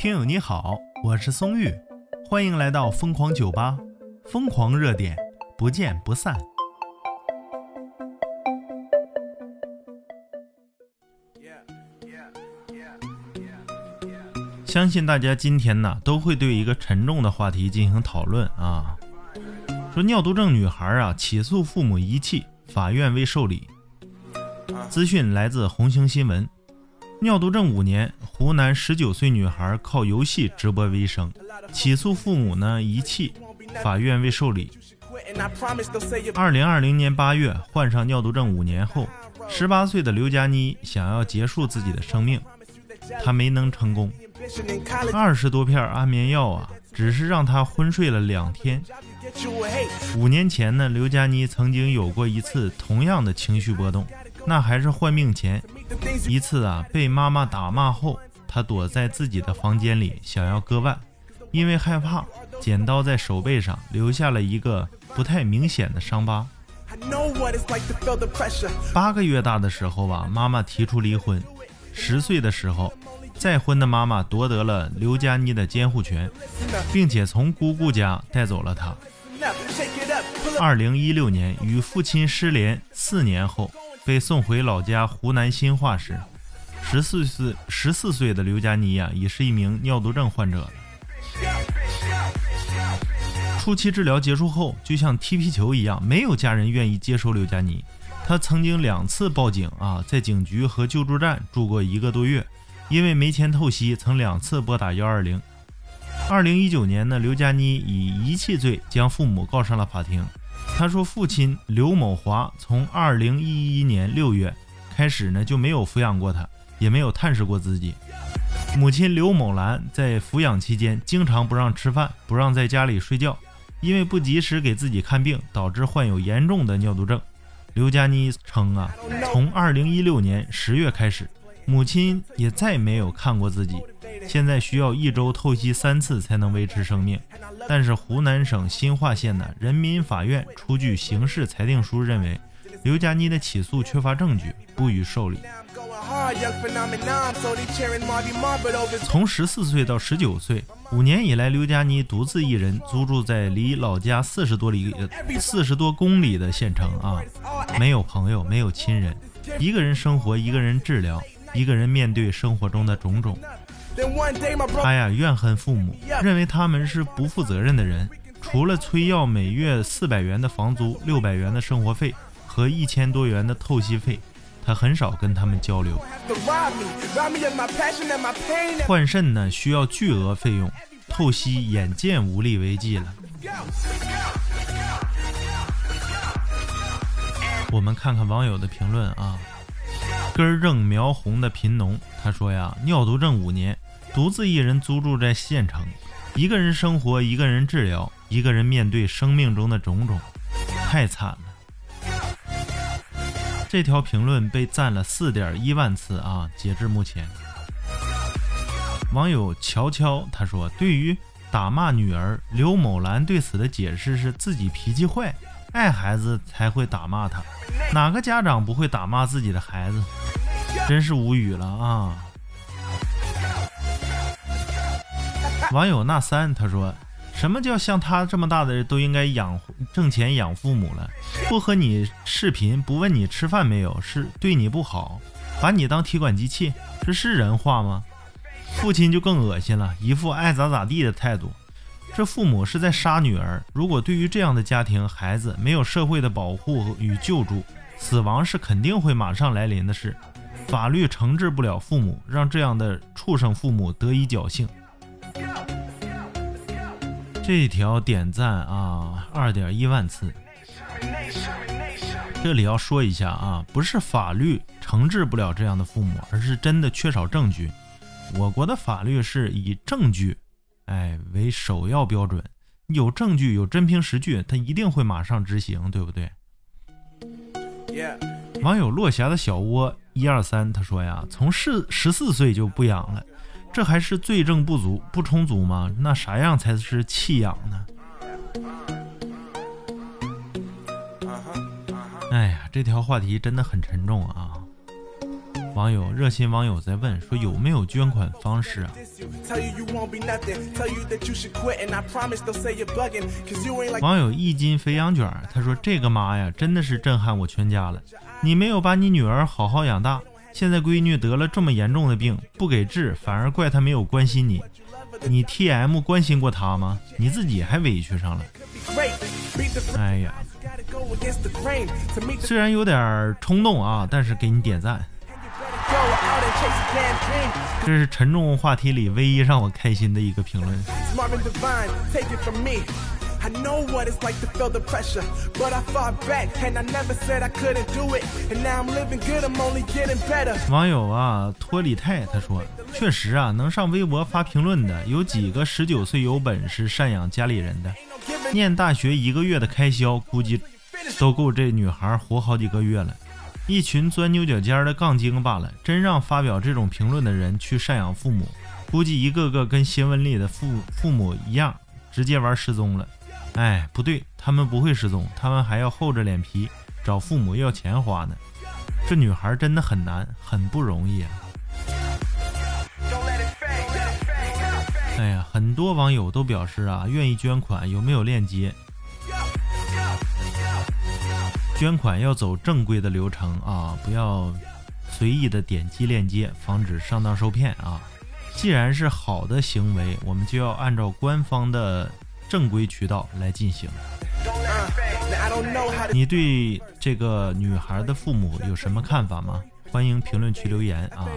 听友你好，我是松玉，欢迎来到疯狂酒吧，疯狂热点，不见不散。相信大家今天呢都会对一个沉重的话题进行讨论啊，说尿毒症女孩啊起诉父母遗弃，法院未受理。资讯来自红星新闻。尿毒症五年，湖南十九岁女孩靠游戏直播为生，起诉父母呢遗弃，法院未受理。二零二零年八月，患上尿毒症五年后，十八岁的刘佳妮想要结束自己的生命，她没能成功。二十多片安眠药啊，只是让她昏睡了两天。五年前呢，刘佳妮曾经有过一次同样的情绪波动。那还是患病前一次啊！被妈妈打骂后，他躲在自己的房间里，想要割腕，因为害怕，剪刀在手背上留下了一个不太明显的伤疤。八个月大的时候吧，妈妈提出离婚。十岁的时候，再婚的妈妈夺得了刘佳妮的监护权，并且从姑姑家带走了她。二零一六年，与父亲失联四年后。被送回老家湖南新化时，十四岁十四岁的刘佳妮呀，已是一名尿毒症患者了。初期治疗结束后，就像踢皮球一样，没有家人愿意接收刘佳妮。她曾经两次报警啊，在警局和救助站住过一个多月，因为没钱透析，曾两次拨打幺二零。二零一九年呢，刘佳妮以遗弃罪将父母告上了法庭。他说：“父亲刘某华从二零一一年六月开始呢，就没有抚养过他，也没有探视过自己。母亲刘某兰在抚养期间，经常不让吃饭，不让在家里睡觉，因为不及时给自己看病，导致患有严重的尿毒症。”刘佳妮称：“啊，从二零一六年十月开始，母亲也再没有看过自己。”现在需要一周透析三次才能维持生命，但是湖南省新化县的人民法院出具刑事裁定书，认为刘佳妮的起诉缺乏证据，不予受理。从十四岁到十九岁，五年以来，刘佳妮独自一人租住在离老家四十多里、四十多公里的县城啊，没有朋友，没有亲人，一个人生活，一个人治疗，一个人面对生活中的种种。他呀怨恨父母，认为他们是不负责任的人。除了催要每月四百元的房租、六百元的生活费和一千多元的透析费，他很少跟他们交流。换肾呢需要巨额费用，透析眼见无力为继了。我们看看网友的评论啊。根正苗红的贫农，他说呀，尿毒症五年，独自一人租住在县城，一个人生活，一个人治疗，一个人面对生命中的种种，太惨了。这条评论被赞了四点一万次啊，截至目前。网友乔乔他说，对于打骂女儿刘某兰对此的解释是自己脾气坏。爱孩子才会打骂他，哪个家长不会打骂自己的孩子？真是无语了啊！网友那三他说：“什么叫像他这么大的人都应该养挣钱养父母了？不和你视频，不问你吃饭没有，是对你不好，把你当提款机器，这是人话吗？”父亲就更恶心了，一副爱咋咋地的态度。这父母是在杀女儿。如果对于这样的家庭，孩子没有社会的保护与救助，死亡是肯定会马上来临的事。法律惩治不了父母，让这样的畜生父母得以侥幸。这条点赞啊，二点一万次。这里要说一下啊，不是法律惩治不了这样的父母，而是真的缺少证据。我国的法律是以证据。哎，为首要标准，有证据，有真凭实据，他一定会马上执行，对不对？网友落霞的小窝一二三，他说呀，从十十四岁就不养了，这还是罪证不足不充足吗？那啥样才是弃养呢？哎呀，这条话题真的很沉重啊。网友热心网友在问说有没有捐款方式啊？网友一斤肥羊卷，他说这个妈呀，真的是震撼我全家了。你没有把你女儿好好养大，现在闺女得了这么严重的病，不给治，反而怪她没有关心你。你 T M 关心过她吗？你自己还委屈上了。哎呀，虽然有点冲动啊，但是给你点赞。这是沉重话题里唯一让我开心的一个评论。网友啊，托里泰他说：“确实啊，能上微博发评论的，有几个十九岁有本事赡养家里人的？念大学一个月的开销，估计都够这女孩活好几个月了。一群钻牛角尖的杠精罢了。真让发表这种评论的人去赡养父母，估计一个个跟新闻里的父父母一样，直接玩失踪了。”哎，不对，他们不会失踪，他们还要厚着脸皮找父母要钱花呢。这女孩真的很难，很不容易啊！哎呀，很多网友都表示啊，愿意捐款，有没有链接？捐款要走正规的流程啊，不要随意的点击链接，防止上当受骗啊！既然是好的行为，我们就要按照官方的。正规渠道来进行。你对这个女孩的父母有什么看法吗？欢迎评论区留言啊。